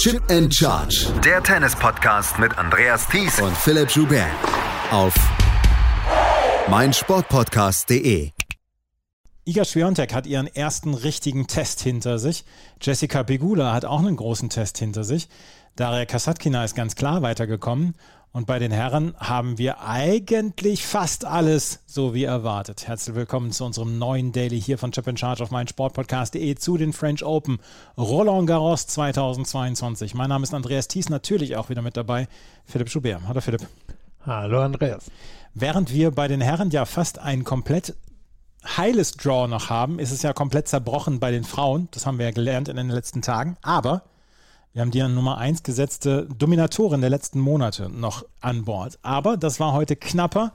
Chip and Charge. Der Tennis-Podcast mit Andreas Thies und Philipp Joubert. Auf meinsportpodcast.de. Iga Swiatek hat ihren ersten richtigen Test hinter sich. Jessica Pegula hat auch einen großen Test hinter sich. Daria Kasatkina ist ganz klar weitergekommen. Und bei den Herren haben wir eigentlich fast alles so wie erwartet. Herzlich willkommen zu unserem neuen Daily hier von Chip in Charge auf meinsportpodcast.de zu den French Open Roland Garros 2022. Mein Name ist Andreas Thies, natürlich auch wieder mit dabei. Philipp Schubert. Hallo Philipp. Hallo Andreas. Während wir bei den Herren ja fast ein komplett heiles Draw noch haben, ist es ja komplett zerbrochen bei den Frauen. Das haben wir ja gelernt in den letzten Tagen. Aber wir haben die an Nummer 1 gesetzte Dominatorin der letzten Monate noch an Bord. Aber das war heute knapper,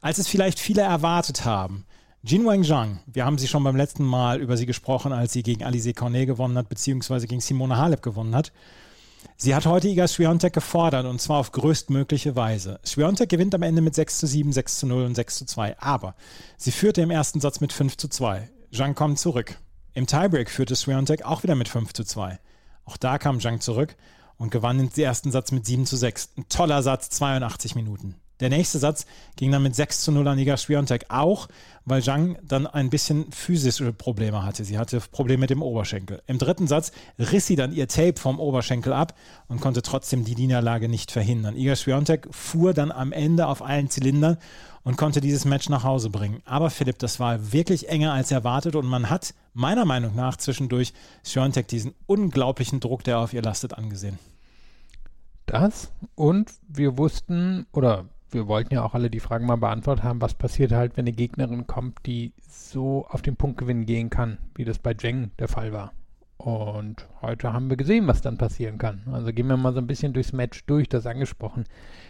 als es vielleicht viele erwartet haben. Jin Wang Zhang, wir haben sie schon beim letzten Mal über sie gesprochen, als sie gegen Alice Cornet gewonnen hat, beziehungsweise gegen Simone Halep gewonnen hat. Sie hat heute Iga Swiatek gefordert und zwar auf größtmögliche Weise. Swiatek gewinnt am Ende mit 6 zu 7, 6 zu 0 und 6 zu 2, aber sie führte im ersten Satz mit 5 zu 2. Zhang kommt zurück. Im Tiebreak führte Swiatek auch wieder mit 5 zu 2. Auch da kam Zhang zurück und gewann den ersten Satz mit 7 zu 6. Ein toller Satz, 82 Minuten. Der nächste Satz ging dann mit 6 zu 0 an Iga Swiatek, auch weil Zhang dann ein bisschen physische Probleme hatte. Sie hatte Probleme mit dem Oberschenkel. Im dritten Satz riss sie dann ihr Tape vom Oberschenkel ab und konnte trotzdem die Niederlage nicht verhindern. Iga Swiatek fuhr dann am Ende auf allen Zylindern und konnte dieses Match nach Hause bringen. Aber Philipp, das war wirklich enger als erwartet und man hat meiner Meinung nach zwischendurch Swiatek diesen unglaublichen Druck, der auf ihr lastet, angesehen. Das und wir wussten oder wir wollten ja auch alle die Fragen mal beantwortet haben, was passiert halt, wenn eine Gegnerin kommt, die so auf den Punktgewinn gehen kann, wie das bei Jeng der Fall war. Und heute haben wir gesehen, was dann passieren kann. Also gehen wir mal so ein bisschen durchs Match durch, das angesprochen.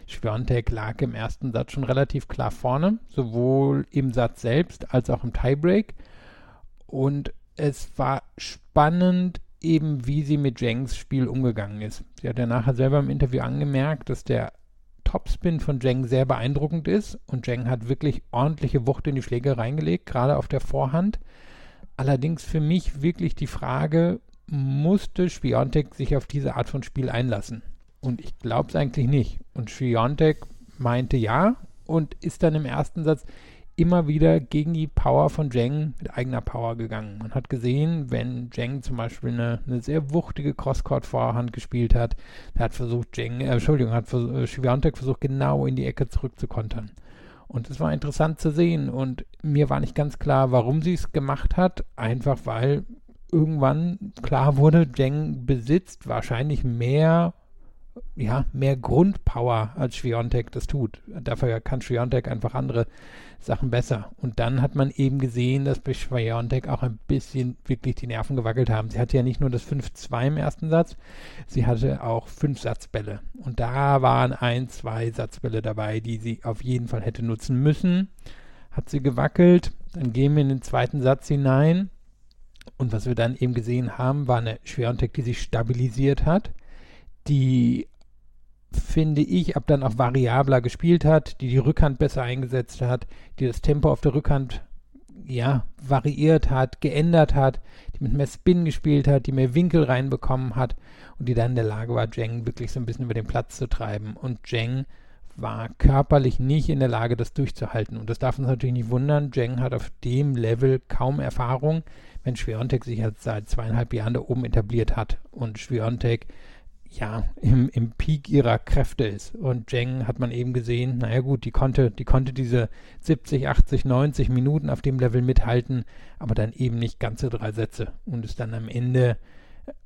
Schwiontek lag im ersten Satz schon relativ klar vorne, sowohl im Satz selbst als auch im Tiebreak. Und es war spannend, eben wie sie mit Jengs Spiel umgegangen ist. Sie hat ja nachher selber im Interview angemerkt, dass der Topspin von Jeng sehr beeindruckend ist und Jeng hat wirklich ordentliche Wucht in die Schläge reingelegt, gerade auf der Vorhand. Allerdings für mich wirklich die Frage, musste Spiontek sich auf diese Art von Spiel einlassen? Und ich glaube es eigentlich nicht. Und Spiontek meinte ja und ist dann im ersten Satz immer wieder gegen die Power von Zheng mit eigener Power gegangen. Man hat gesehen, wenn Zheng zum Beispiel eine, eine sehr wuchtige Crosscourt-Vorhand gespielt hat, der hat versucht, Zheng, äh, Entschuldigung, hat vers äh, versucht, genau in die Ecke zurückzukontern. Und es war interessant zu sehen und mir war nicht ganz klar, warum sie es gemacht hat. Einfach weil irgendwann klar wurde, Zheng besitzt wahrscheinlich mehr ja, mehr Grundpower als Schwiontek das tut. Dafür kann Schwiontek einfach andere Sachen besser. Und dann hat man eben gesehen, dass bei Schwiontek auch ein bisschen wirklich die Nerven gewackelt haben. Sie hatte ja nicht nur das 5-2 im ersten Satz, sie hatte auch fünf Satzbälle. Und da waren ein, zwei Satzbälle dabei, die sie auf jeden Fall hätte nutzen müssen. Hat sie gewackelt. Dann gehen wir in den zweiten Satz hinein. Und was wir dann eben gesehen haben, war eine Schwiontek, die sich stabilisiert hat die finde ich, ab dann auch variabler gespielt hat, die die Rückhand besser eingesetzt hat, die das Tempo auf der Rückhand ja, variiert hat, geändert hat, die mit mehr Spin gespielt hat, die mehr Winkel reinbekommen hat und die dann in der Lage war, Jeng wirklich so ein bisschen über den Platz zu treiben. Und Jeng war körperlich nicht in der Lage, das durchzuhalten. Und das darf uns natürlich nicht wundern. Jeng hat auf dem Level kaum Erfahrung, wenn Schwiontek sich jetzt seit zweieinhalb Jahren da oben etabliert hat. Und Schwiontek ja, im, im Peak ihrer Kräfte ist. Und Zheng hat man eben gesehen, naja gut, die konnte, die konnte diese 70, 80, 90 Minuten auf dem Level mithalten, aber dann eben nicht ganze drei Sätze. Und ist dann am Ende,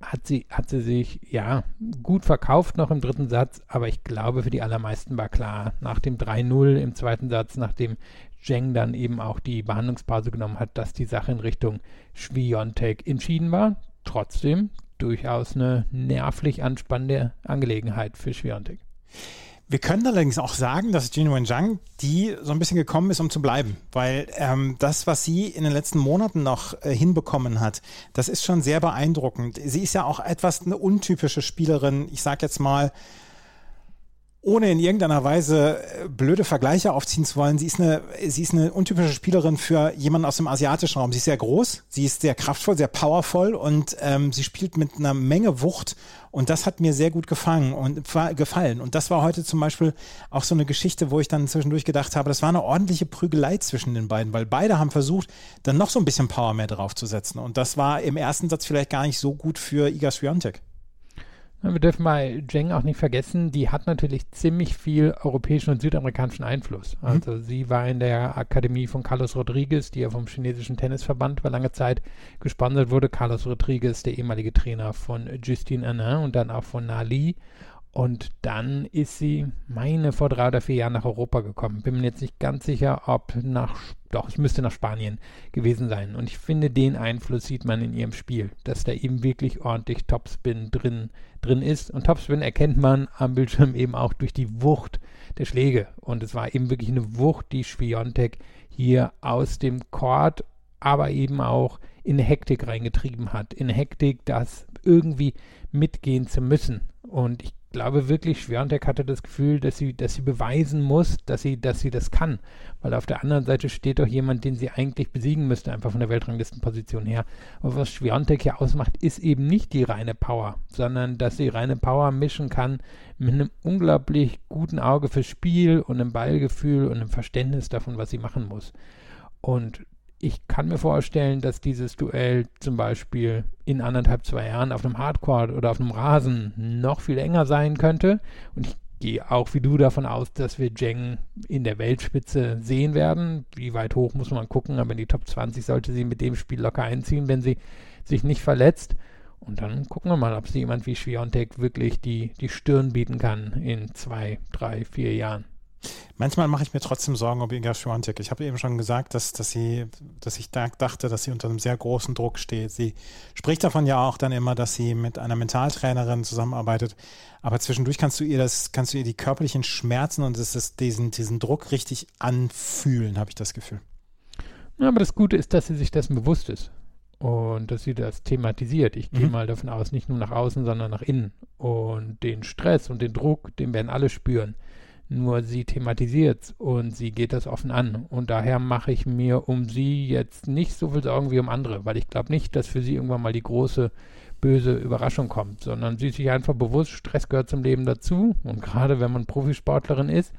hat sie, hat sie sich, ja, gut verkauft noch im dritten Satz, aber ich glaube, für die allermeisten war klar, nach dem 3-0 im zweiten Satz, nachdem Zheng dann eben auch die Behandlungspause genommen hat, dass die Sache in Richtung Schwiontek entschieden war. Trotzdem, durchaus eine nervlich anspannende Angelegenheit für Schwiontek. Wir können allerdings auch sagen, dass Jin Wenjiang die so ein bisschen gekommen ist, um zu bleiben, weil ähm, das, was sie in den letzten Monaten noch äh, hinbekommen hat, das ist schon sehr beeindruckend. Sie ist ja auch etwas eine untypische Spielerin, ich sage jetzt mal ohne in irgendeiner Weise äh, blöde Vergleiche aufziehen zu wollen, sie ist eine, sie ist eine untypische Spielerin für jemanden aus dem asiatischen Raum. Sie ist sehr groß, sie ist sehr kraftvoll, sehr powervoll und ähm, sie spielt mit einer Menge Wucht und das hat mir sehr gut gefallen und gefallen. Und das war heute zum Beispiel auch so eine Geschichte, wo ich dann zwischendurch gedacht habe, das war eine ordentliche Prügelei zwischen den beiden, weil beide haben versucht, dann noch so ein bisschen Power mehr draufzusetzen. Und das war im ersten Satz vielleicht gar nicht so gut für Iga Swiatek. Wir dürfen mal Zheng auch nicht vergessen, die hat natürlich ziemlich viel europäischen und südamerikanischen Einfluss. Mhm. Also mhm. sie war in der Akademie von Carlos Rodriguez, die ja vom chinesischen Tennisverband über lange Zeit gesponsert wurde. Carlos Rodriguez, der ehemalige Trainer von Justine Henin und dann auch von Nali. Und dann ist sie, meine, vor drei oder vier Jahren nach Europa gekommen. Bin mir jetzt nicht ganz sicher, ob nach, doch, es müsste nach Spanien gewesen sein. Und ich finde, den Einfluss sieht man in ihrem Spiel, dass da eben wirklich ordentlich Topspin drin, drin ist. Und Topspin erkennt man am Bildschirm eben auch durch die Wucht der Schläge. Und es war eben wirklich eine Wucht, die Schwiontek hier aus dem Chord, aber eben auch in Hektik reingetrieben hat. In Hektik, das irgendwie mitgehen zu müssen. Und ich glaube wirklich, Schwerontek hatte das Gefühl, dass sie, dass sie beweisen muss, dass sie, dass sie das kann. Weil auf der anderen Seite steht doch jemand, den sie eigentlich besiegen müsste, einfach von der Weltranglistenposition her. Aber was Schwerontek hier ausmacht, ist eben nicht die reine Power, sondern dass sie reine Power mischen kann mit einem unglaublich guten Auge fürs Spiel und einem Ballgefühl und einem Verständnis davon, was sie machen muss. Und ich kann mir vorstellen, dass dieses Duell zum Beispiel in anderthalb, zwei Jahren auf einem Hardcore oder auf einem Rasen noch viel enger sein könnte. Und ich gehe auch wie du davon aus, dass wir Jeng in der Weltspitze sehen werden. Wie weit hoch muss man gucken, aber in die Top 20 sollte sie mit dem Spiel locker einziehen, wenn sie sich nicht verletzt. Und dann gucken wir mal, ob sie jemand wie Schwiontek wirklich die, die Stirn bieten kann in zwei, drei, vier Jahren. Manchmal mache ich mir trotzdem Sorgen um Inga Schwantek. Ich habe eben schon gesagt, dass, dass sie, dass ich da dachte, dass sie unter einem sehr großen Druck steht. Sie spricht davon ja auch dann immer, dass sie mit einer Mentaltrainerin zusammenarbeitet. Aber zwischendurch kannst du ihr das, kannst du ihr die körperlichen Schmerzen und das ist diesen, diesen Druck richtig anfühlen, habe ich das Gefühl. Ja, aber das Gute ist, dass sie sich dessen bewusst ist und dass sie das thematisiert. Ich gehe mhm. mal davon aus, nicht nur nach außen, sondern nach innen. Und den Stress und den Druck, den werden alle spüren nur sie thematisiert und sie geht das offen an. Und daher mache ich mir um sie jetzt nicht so viel Sorgen wie um andere, weil ich glaube nicht, dass für sie irgendwann mal die große böse Überraschung kommt, sondern sie ist sich einfach bewusst, Stress gehört zum Leben dazu. Und gerade wenn man Profisportlerin ist,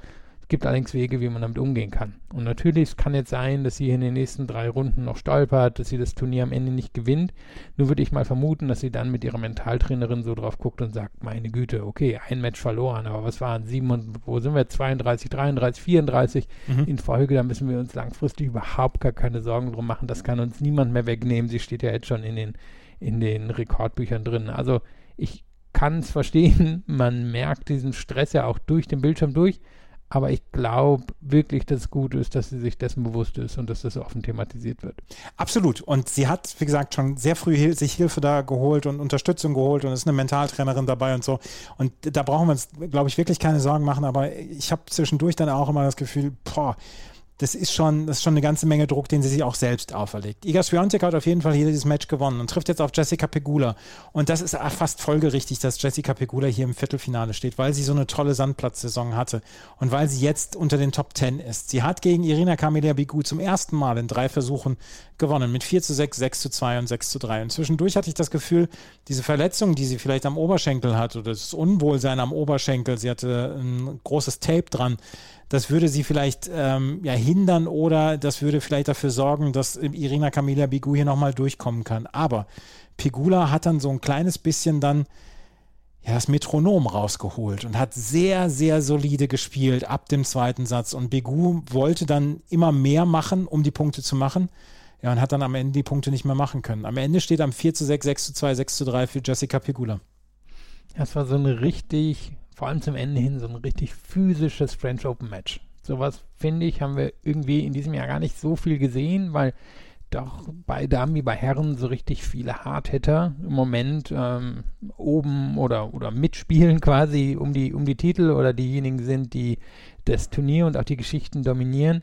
gibt allerdings Wege, wie man damit umgehen kann. Und natürlich, es kann jetzt sein, dass sie in den nächsten drei Runden noch stolpert, dass sie das Turnier am Ende nicht gewinnt. Nur würde ich mal vermuten, dass sie dann mit ihrer Mentaltrainerin so drauf guckt und sagt, meine Güte, okay, ein Match verloren, aber was waren sieben und wo sind wir? 32, 33, 34 mhm. in Folge, da müssen wir uns langfristig überhaupt gar keine Sorgen drum machen. Das kann uns niemand mehr wegnehmen. Sie steht ja jetzt schon in den, in den Rekordbüchern drin. Also ich kann es verstehen, man merkt diesen Stress ja auch durch den Bildschirm durch. Aber ich glaube wirklich, dass es gut ist, dass sie sich dessen bewusst ist und dass das offen thematisiert wird. Absolut. Und sie hat, wie gesagt, schon sehr früh sich Hilfe da geholt und Unterstützung geholt und ist eine Mentaltrainerin dabei und so. Und da brauchen wir uns, glaube ich, wirklich keine Sorgen machen. Aber ich habe zwischendurch dann auch immer das Gefühl, boah, das ist schon, das ist schon eine ganze Menge Druck, den sie sich auch selbst auferlegt. Iga Swiatek hat auf jeden Fall hier dieses Match gewonnen und trifft jetzt auf Jessica Pegula. Und das ist fast folgerichtig, dass Jessica Pegula hier im Viertelfinale steht, weil sie so eine tolle Sandplatzsaison hatte und weil sie jetzt unter den Top Ten ist. Sie hat gegen Irina Camelia Bigu zum ersten Mal in drei Versuchen gewonnen mit 4 zu 6, 6 zu 2 und 6 zu 3. Und zwischendurch hatte ich das Gefühl, diese Verletzung, die sie vielleicht am Oberschenkel hat oder das Unwohlsein am Oberschenkel, sie hatte ein großes Tape dran, das würde sie vielleicht ähm, ja, hindern oder das würde vielleicht dafür sorgen, dass Irina Camilla Bigu hier nochmal durchkommen kann. Aber Pegula hat dann so ein kleines bisschen dann ja, das Metronom rausgeholt und hat sehr, sehr solide gespielt ab dem zweiten Satz. Und Begu wollte dann immer mehr machen, um die Punkte zu machen. Ja, und hat dann am Ende die Punkte nicht mehr machen können. Am Ende steht am 4 zu 6, 6 zu 2, 6 zu 3 für Jessica Pegula. Das war so eine richtig vor allem zum Ende hin so ein richtig physisches French Open Match. Sowas, finde ich, haben wir irgendwie in diesem Jahr gar nicht so viel gesehen, weil doch bei Damen wie bei Herren so richtig viele Hardhitter im Moment ähm, oben oder, oder mitspielen quasi um die, um die Titel oder diejenigen sind, die das Turnier und auch die Geschichten dominieren.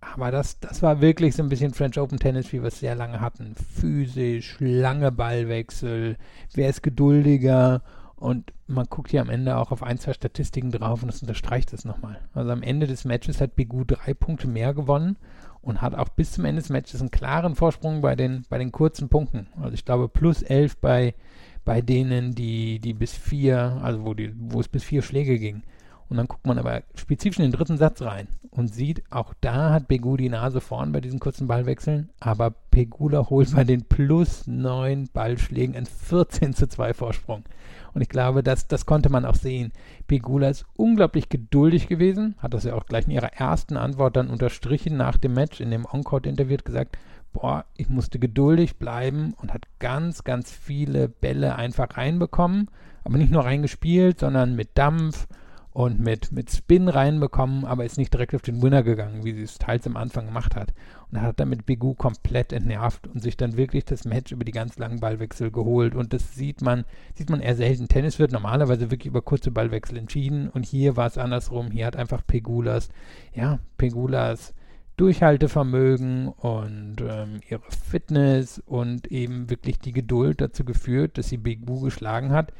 Aber das, das war wirklich so ein bisschen French Open Tennis, wie wir es sehr lange hatten. Physisch, lange Ballwechsel, wer ist geduldiger Und man guckt hier am Ende auch auf ein, zwei Statistiken drauf und das unterstreicht es nochmal. Also am Ende des Matches hat Begu drei Punkte mehr gewonnen und hat auch bis zum Ende des Matches einen klaren Vorsprung bei den, bei den kurzen Punkten. Also ich glaube plus elf bei, bei denen, die, die bis vier, also wo, die, wo es bis vier Schläge ging. Und dann guckt man aber spezifisch in den dritten Satz rein und sieht, auch da hat Begu die Nase vorn bei diesen kurzen Ballwechseln, aber Pegula holt bei den plus neun Ballschlägen einen 14 zu 2 Vorsprung. Und ich glaube, das, das konnte man auch sehen. Pegula ist unglaublich geduldig gewesen, hat das ja auch gleich in ihrer ersten Antwort dann unterstrichen nach dem Match in dem Encore-Interview gesagt, boah, ich musste geduldig bleiben und hat ganz, ganz viele Bälle einfach reinbekommen, aber nicht nur reingespielt, sondern mit Dampf und mit, mit Spin reinbekommen, aber ist nicht direkt auf den Winner gegangen, wie sie es teils am Anfang gemacht hat. Und hat damit Begu komplett entnervt und sich dann wirklich das Match über die ganz langen Ballwechsel geholt. Und das sieht man, sieht man eher selten. Tennis wird normalerweise wirklich über kurze Ballwechsel entschieden und hier war es andersrum. Hier hat einfach Pegulas, ja, Pegulas Durchhaltevermögen und ähm, ihre Fitness und eben wirklich die Geduld dazu geführt, dass sie Begu geschlagen hat,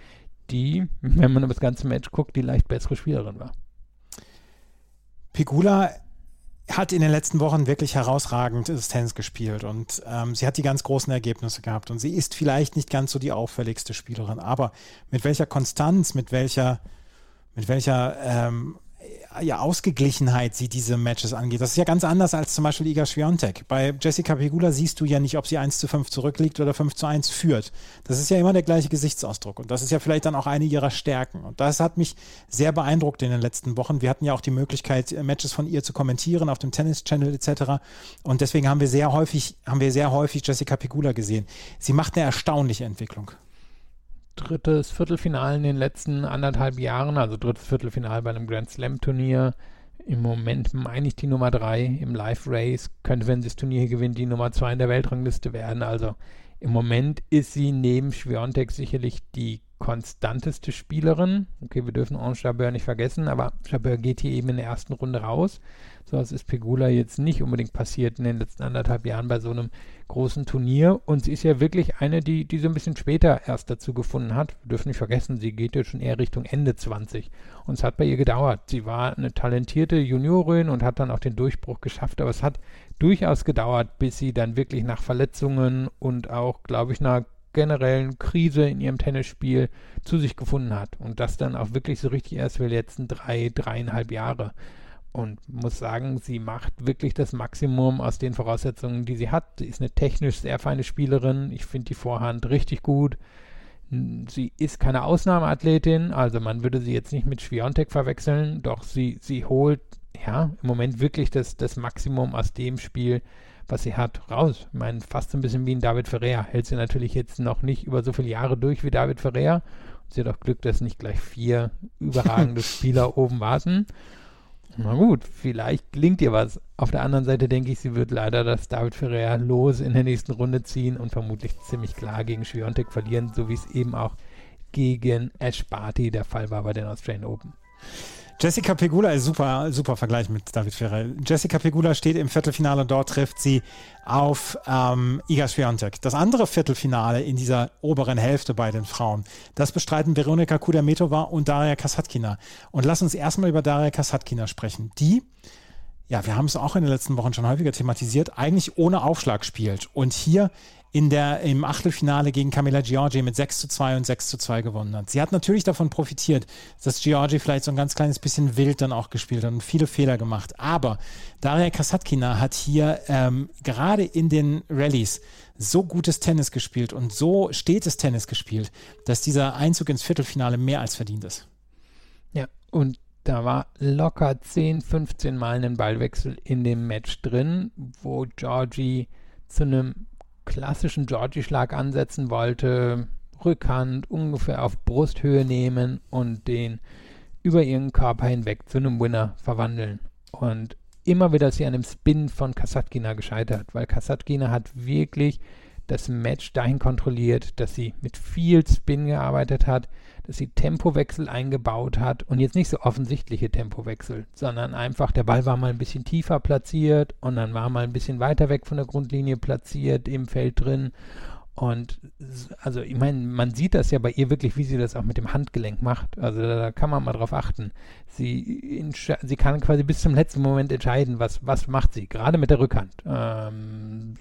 die, wenn man das ganze Match guckt, die leicht bessere Spielerin war. Pegula hat in den letzten Wochen wirklich herausragend Tennis gespielt und ähm, sie hat die ganz großen Ergebnisse gehabt und sie ist vielleicht nicht ganz so die auffälligste Spielerin, aber mit welcher Konstanz, mit welcher, mit welcher ähm, ja, Ausgeglichenheit sie diese Matches angeht. Das ist ja ganz anders als zum Beispiel Iga Swiatek. Bei Jessica Pegula siehst du ja nicht, ob sie 1 zu 5 zurückliegt oder 5 zu 1 führt. Das ist ja immer der gleiche Gesichtsausdruck und das ist ja vielleicht dann auch eine ihrer Stärken. Und das hat mich sehr beeindruckt in den letzten Wochen. Wir hatten ja auch die Möglichkeit, Matches von ihr zu kommentieren auf dem Tennis Channel etc. Und deswegen haben wir sehr häufig, haben wir sehr häufig Jessica Pegula gesehen. Sie macht eine erstaunliche Entwicklung drittes Viertelfinale in den letzten anderthalb Jahren, also drittes Viertelfinale bei einem Grand Slam Turnier. Im Moment meine ich die Nummer drei im Live Race, könnte, wenn sie das Turnier gewinnt, die Nummer zwei in der Weltrangliste werden. Also im Moment ist sie neben Schwiontek sicherlich die konstanteste Spielerin. Okay, wir dürfen Ange Jabeur nicht vergessen, aber Jabeur geht hier eben in der ersten Runde raus. So was ist Pegula jetzt nicht unbedingt passiert in den letzten anderthalb Jahren bei so einem großen Turnier. Und sie ist ja wirklich eine, die, die so ein bisschen später erst dazu gefunden hat. Wir dürfen nicht vergessen, sie geht jetzt schon eher Richtung Ende 20. Und es hat bei ihr gedauert. Sie war eine talentierte Juniorin und hat dann auch den Durchbruch geschafft. Aber es hat durchaus gedauert, bis sie dann wirklich nach Verletzungen und auch, glaube ich, nach generellen Krise in ihrem Tennisspiel zu sich gefunden hat. Und das dann auch wirklich so richtig erst für die letzten drei, dreieinhalb Jahre. Und muss sagen, sie macht wirklich das Maximum aus den Voraussetzungen, die sie hat. Sie ist eine technisch sehr feine Spielerin. Ich finde die Vorhand richtig gut. Sie ist keine Ausnahmeathletin, also man würde sie jetzt nicht mit Schwiontek verwechseln, doch sie, sie holt ja im Moment wirklich das, das Maximum aus dem Spiel, was sie hat, raus. Ich meine, fast ein bisschen wie ein David Ferrer. Hält sie natürlich jetzt noch nicht über so viele Jahre durch wie David Ferrer. Sie hat auch Glück, dass nicht gleich vier überragende Spieler oben warten. Na gut, vielleicht gelingt ihr was. Auf der anderen Seite denke ich, sie wird leider das David Ferrer los in der nächsten Runde ziehen und vermutlich ziemlich klar gegen Schwiontek verlieren, so wie es eben auch gegen Ash Barty der Fall war bei den Australian Open. Jessica Pegula ist super, super Vergleich mit David Ferrer. Jessica Pegula steht im Viertelfinale und dort trifft sie auf ähm, Iga Swiatek. Das andere Viertelfinale in dieser oberen Hälfte bei den Frauen, das bestreiten Veronika Kudermetova und Daria Kasatkina. Und lass uns erstmal über Daria Kasatkina sprechen. Die ja, wir haben es auch in den letzten Wochen schon häufiger thematisiert, eigentlich ohne Aufschlag spielt. Und hier in der, im Achtelfinale gegen Camilla Giorgi mit 6 zu 2 und 6 zu 2 gewonnen hat. Sie hat natürlich davon profitiert, dass Giorgi vielleicht so ein ganz kleines bisschen wild dann auch gespielt hat und viele Fehler gemacht. Aber Daria Kasatkina hat hier ähm, gerade in den Rallyes so gutes Tennis gespielt und so stetes Tennis gespielt, dass dieser Einzug ins Viertelfinale mehr als verdient ist. Ja, und da war locker 10, 15 Mal ein Ballwechsel in dem Match drin, wo Georgie zu einem klassischen Georgie-Schlag ansetzen wollte, Rückhand ungefähr auf Brusthöhe nehmen und den über ihren Körper hinweg zu einem Winner verwandeln. Und immer wieder ist sie an dem Spin von Kasatkina gescheitert, weil Kasatkina hat wirklich das Match dahin kontrolliert, dass sie mit viel Spin gearbeitet hat, dass sie Tempowechsel eingebaut hat und jetzt nicht so offensichtliche Tempowechsel, sondern einfach der Ball war mal ein bisschen tiefer platziert und dann war mal ein bisschen weiter weg von der Grundlinie platziert im Feld drin Und also ich meine, man sieht das ja bei ihr wirklich, wie sie das auch mit dem Handgelenk macht. Also da, kann man mal drauf achten. Sie, sie kann quasi bis zum letzten Moment entscheiden, was, was macht sie, gerade mit der Rückhand. Ähm,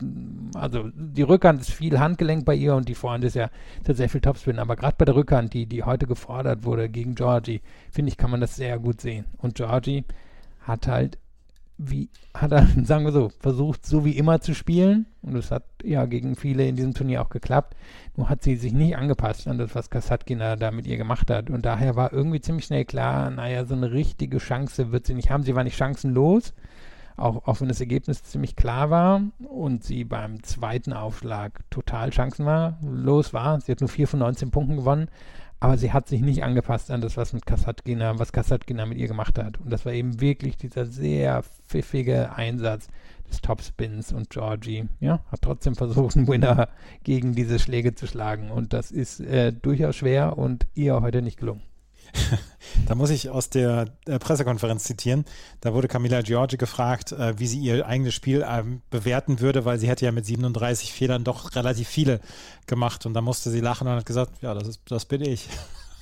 also die Rückhand ist viel Handgelenk bei ihr und die Vorhand ist ja sehr viel Topspin. Aber gerade bei der Rückhand, die, die heute gefordert wurde gegen Georgie, finde ich, kann man das sehr gut sehen. Und Georgie hat halt wie hat er, sagen wir so, versucht, so wie immer zu spielen. Und das hat ja gegen viele in diesem Turnier auch geklappt. Nur hat sie sich nicht angepasst an das, was Kasatkina da mit ihr gemacht hat. Und daher war irgendwie ziemlich schnell klar, naja, so eine richtige Chance wird sie nicht haben. Sie war nicht chancenlos, auch, auch wenn das Ergebnis ziemlich klar war und sie beim zweiten Aufschlag total chancenlos war. Sie hat nur 4 von 19 Punkten gewonnen. Aber sie hat sich nicht angepasst an das, was mit Kasatkina, was Kasatkina mit ihr gemacht hat. Und das war eben wirklich dieser sehr pfiffige Einsatz des Topspins und Georgie, ja, hat trotzdem versucht, einen Winner gegen diese Schläge zu schlagen. Und das ist äh, durchaus schwer und ihr heute nicht gelungen. da muss ich aus der äh, Pressekonferenz zitieren. Da wurde Camilla Giorgi gefragt, äh, wie sie ihr eigenes Spiel ähm, bewerten würde, weil sie hätte ja mit 37 Fehlern doch relativ viele gemacht. Und da musste sie lachen und hat gesagt, ja, das, ist, das bin ich.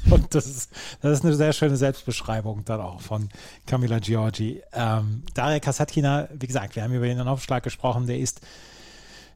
Und das ist, das ist eine sehr schöne Selbstbeschreibung dann auch von Camilla Giorgi. Ähm, Daria Kasatkina, wie gesagt, wir haben über den Aufschlag gesprochen, der ist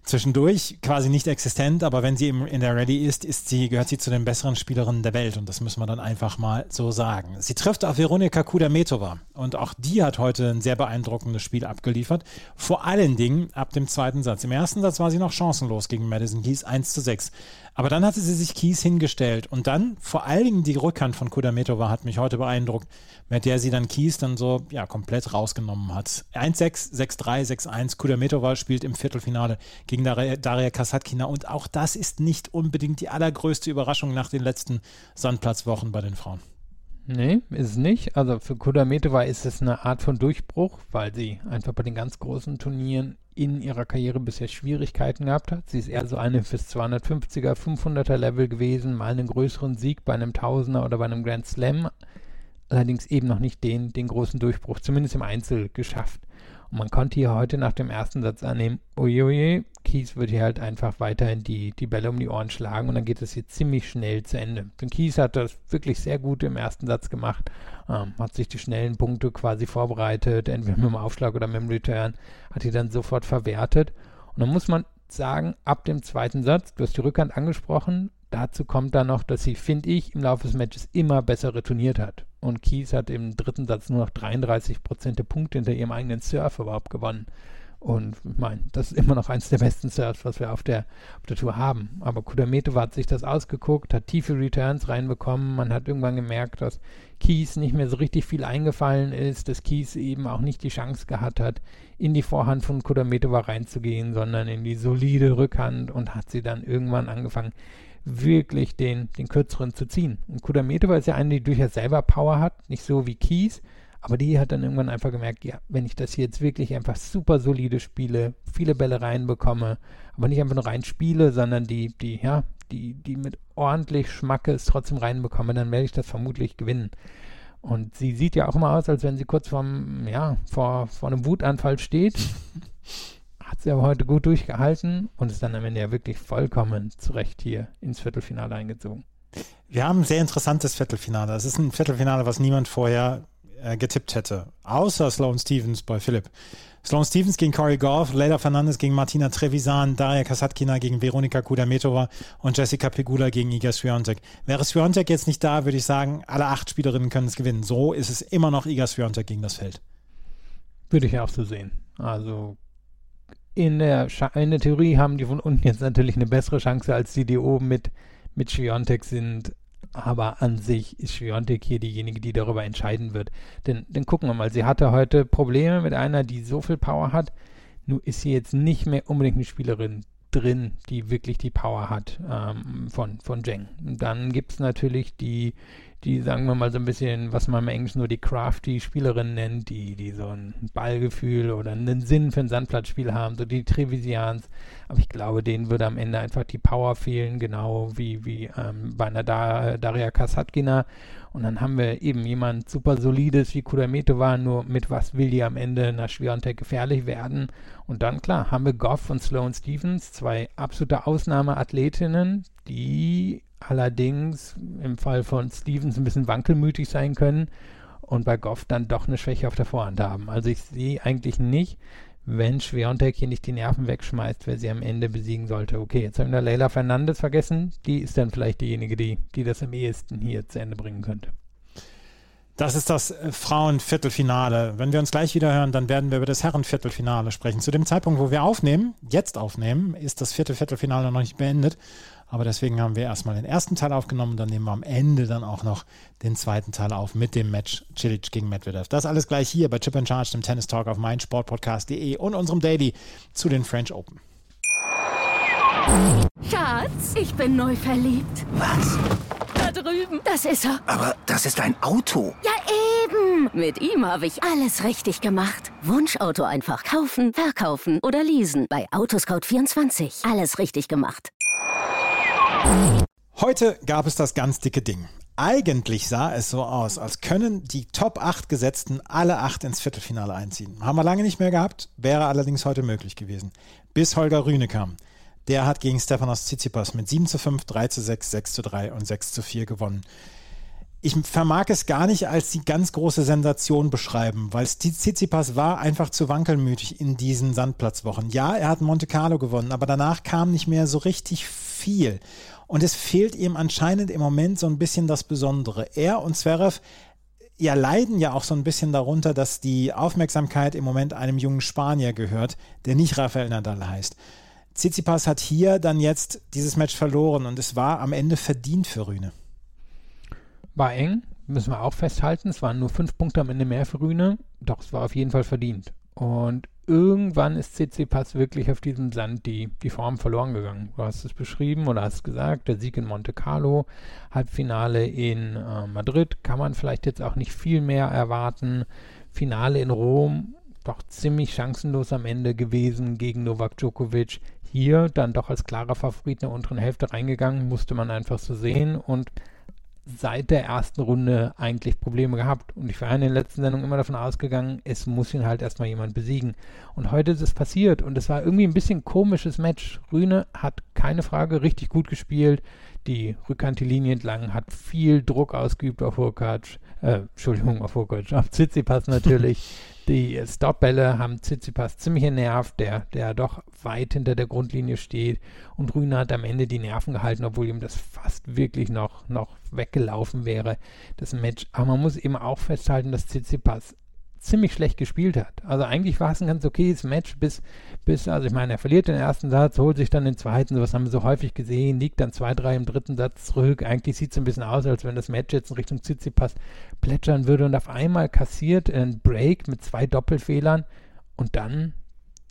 zwischendurch quasi nicht existent, aber wenn sie in der Ready ist, ist sie, gehört sie zu den besseren Spielerinnen der Welt und das müssen wir dann einfach mal so sagen. Sie trifft auf Veronika Kudametova und auch die hat heute ein sehr beeindruckendes Spiel abgeliefert, vor allen Dingen ab dem zweiten Satz. Im ersten Satz war sie noch chancenlos gegen Madison Keys 1 zu 6. Aber dann hatte sie sich Kies hingestellt und dann vor allen Dingen die Rückhand von Kudametova hat mich heute beeindruckt, mit der sie dann Kies dann so ja komplett rausgenommen hat. 1-6, 6-3, 6-1. Kudametova spielt im Viertelfinale gegen Daria, Daria Kasatkina und auch das ist nicht unbedingt die allergrößte Überraschung nach den letzten Sandplatzwochen bei den Frauen. Nee, ist es nicht. Also für Kudametova ist es eine Art von Durchbruch, weil sie einfach bei den ganz großen Turnieren in ihrer Karriere bisher Schwierigkeiten gehabt hat. Sie ist eher so eine fürs 250er, 500er Level gewesen, mal einen größeren Sieg bei einem Tausender oder bei einem Grand Slam. Allerdings eben noch nicht den, den großen Durchbruch, zumindest im Einzel geschafft. Man konnte hier heute nach dem ersten Satz annehmen, oje, Kies wird hier halt einfach weiterhin die, die Bälle um die Ohren schlagen und dann geht es hier ziemlich schnell zu Ende. Denn Kies hat das wirklich sehr gut im ersten Satz gemacht, ähm, hat sich die schnellen Punkte quasi vorbereitet, entweder mit dem Aufschlag oder mit dem Return, hat die dann sofort verwertet. Und dann muss man sagen, ab dem zweiten Satz, du hast die Rückhand angesprochen, dazu kommt dann noch, dass sie, finde ich, im Laufe des Matches immer besser retourniert hat und Kies hat im dritten Satz nur noch 33 Prozent der Punkte hinter ihrem eigenen Surf überhaupt gewonnen. Und ich meine, das ist immer noch eins der besten Surfs, was wir auf der, auf der Tour haben. Aber Kudametova hat sich das ausgeguckt, hat tiefe Returns reinbekommen. Man hat irgendwann gemerkt, dass Kies nicht mehr so richtig viel eingefallen ist, dass Kies eben auch nicht die Chance gehabt hat, in die Vorhand von Kudametova reinzugehen, sondern in die solide Rückhand und hat sie dann irgendwann angefangen, wirklich den, den kürzeren zu ziehen. Und Kudametova ist ja eine, die durchaus selber Power hat, nicht so wie Kies, aber die hat dann irgendwann einfach gemerkt, ja, wenn ich das hier jetzt wirklich einfach super solide spiele, viele Bälle reinbekomme, aber nicht einfach nur rein spiele, sondern die, die, ja, die, die mit ordentlich Schmackes trotzdem reinbekomme, dann werde ich das vermutlich gewinnen. Und sie sieht ja auch immer aus, als wenn sie kurz vorm, ja, vor, vor einem Wutanfall steht. Hat sie aber heute gut durchgehalten und ist dann am Ende ja wirklich vollkommen zurecht hier ins Viertelfinale eingezogen. Wir haben ein sehr interessantes Viertelfinale. Es ist ein Viertelfinale, was niemand vorher äh, getippt hätte. Außer Sloane Stevens bei Philipp. Sloane Stevens gegen Corey Goff, Leila Fernandez gegen Martina Trevisan, Daria Kasatkina gegen Veronika Kudametova und Jessica Pegula gegen Iga Swiatek. Wäre Swiatek jetzt nicht da, würde ich sagen, alle acht Spielerinnen können es gewinnen. So ist es immer noch Iga Swiatek gegen das Feld. Würde ich auch so sehen. Also in der, in der Theorie haben die von unten jetzt natürlich eine bessere Chance als die, die oben mit, mit Schwiontek sind. Aber an sich ist Schwiontek hier diejenige, die darüber entscheiden wird. Denn, denn gucken wir mal, sie hatte heute Probleme mit einer, die so viel Power hat. Nur ist sie jetzt nicht mehr unbedingt eine Spielerin drin, die wirklich die Power hat ähm, von, von Zheng. Dann gibt es natürlich die, die, sagen wir mal, so ein bisschen, was man im Englischen nur die crafty Spielerin nennt, die, die so ein Ballgefühl oder einen Sinn für ein Sandplatzspiel haben, so die Trevisians. Aber ich glaube, denen würde am Ende einfach die Power fehlen, genau wie, wie ähm, bei einer da Daria Kasatkina. Und dann haben wir eben jemand super solides wie Kudameto war, nur mit was will die am Ende nach Schwiontek gefährlich werden. Und dann, klar, haben wir Goff und Sloane Stevens, zwei absolute Ausnahmeathletinnen, die allerdings im Fall von Stevens ein bisschen wankelmütig sein können und bei Goff dann doch eine Schwäche auf der Vorhand haben. Also ich sehe eigentlich nicht, wenn Schwerontek hier nicht die Nerven wegschmeißt, wer sie am Ende besiegen sollte. Okay, jetzt haben wir Leila Fernandes vergessen. Die ist dann vielleicht diejenige, die, die das am ehesten hier zu Ende bringen könnte. Das ist das äh, Frauenviertelfinale. Wenn wir uns gleich wieder hören, dann werden wir über das Herrenviertelfinale sprechen. Zu dem Zeitpunkt, wo wir aufnehmen, jetzt aufnehmen, ist das vierte Viertelfinale noch nicht beendet. Aber deswegen haben wir erstmal den ersten Teil aufgenommen und dann nehmen wir am Ende dann auch noch den zweiten Teil auf mit dem Match Cilic gegen Medvedev. Das alles gleich hier bei Chip and Charge, dem Tennis Talk auf meinsportpodcast.de und unserem Daily zu den French Open. Schatz, ich bin neu verliebt. Was? Da drüben. Das ist er. Aber das ist ein Auto. Ja, eben. Mit ihm habe ich alles richtig gemacht. Wunschauto einfach kaufen, verkaufen oder leasen. Bei Autoscout24. Alles richtig gemacht. Heute gab es das ganz dicke Ding. Eigentlich sah es so aus, als können die Top 8 Gesetzten alle 8 ins Viertelfinale einziehen. Haben wir lange nicht mehr gehabt, wäre allerdings heute möglich gewesen. Bis Holger Rühne kam. Der hat gegen Stefanos Tsitsipas mit 7 zu 5, 3 zu 6, 6 zu 3 und 6 zu 4 gewonnen. Ich vermag es gar nicht als die ganz große Sensation beschreiben, weil Tsitsipas war einfach zu wankelmütig in diesen Sandplatzwochen. Ja, er hat Monte Carlo gewonnen, aber danach kam nicht mehr so richtig viel. Und es fehlt ihm anscheinend im Moment so ein bisschen das Besondere. Er und Zverev ja leiden ja auch so ein bisschen darunter, dass die Aufmerksamkeit im Moment einem jungen Spanier gehört, der nicht Rafael Nadal heißt. Tsitsipas hat hier dann jetzt dieses Match verloren und es war am Ende verdient für Rühne. War eng, müssen wir auch festhalten. Es waren nur fünf Punkte am Ende mehr für Rühne, doch es war auf jeden Fall verdient. Und irgendwann ist CC Pass wirklich auf diesem Sand die, die Form verloren gegangen. Du hast es beschrieben oder hast gesagt, der Sieg in Monte Carlo, Halbfinale in äh, Madrid, kann man vielleicht jetzt auch nicht viel mehr erwarten. Finale in Rom, doch ziemlich chancenlos am Ende gewesen gegen Novak Djokovic. Hier dann doch als klarer Favorit in der unteren Hälfte reingegangen, musste man einfach so sehen und seit der ersten Runde eigentlich Probleme gehabt. Und ich war in den letzten Sendungen immer davon ausgegangen, es muss ihn halt erstmal jemand besiegen. Und heute ist es passiert und es war irgendwie ein bisschen komisches Match. Rühne hat keine Frage richtig gut gespielt. Die Rückhand die Linie entlang, hat viel Druck ausgeübt auf Hurkacz, äh, Entschuldigung, auf Hurkacz, auf Tsitsipas natürlich. Die Stopbälle haben Tsitsipas ziemlich genervt, der, der doch weit hinter der Grundlinie steht. Und Rühne hat am Ende die Nerven gehalten, obwohl ihm das fast wirklich noch, noch weggelaufen wäre, das Match. Aber man muss eben auch festhalten, dass Tsitsipas ziemlich schlecht gespielt hat. Also eigentlich war es ein ganz okayes Match bis, bis, also ich meine, er verliert den ersten Satz, holt sich dann den zweiten, sowas haben wir so häufig gesehen, liegt dann zwei, drei im dritten Satz zurück. Eigentlich sieht es ein bisschen aus, als wenn das Match jetzt in Richtung Tsitsipas plätschern würde und auf einmal kassiert ein Break mit zwei Doppelfehlern und dann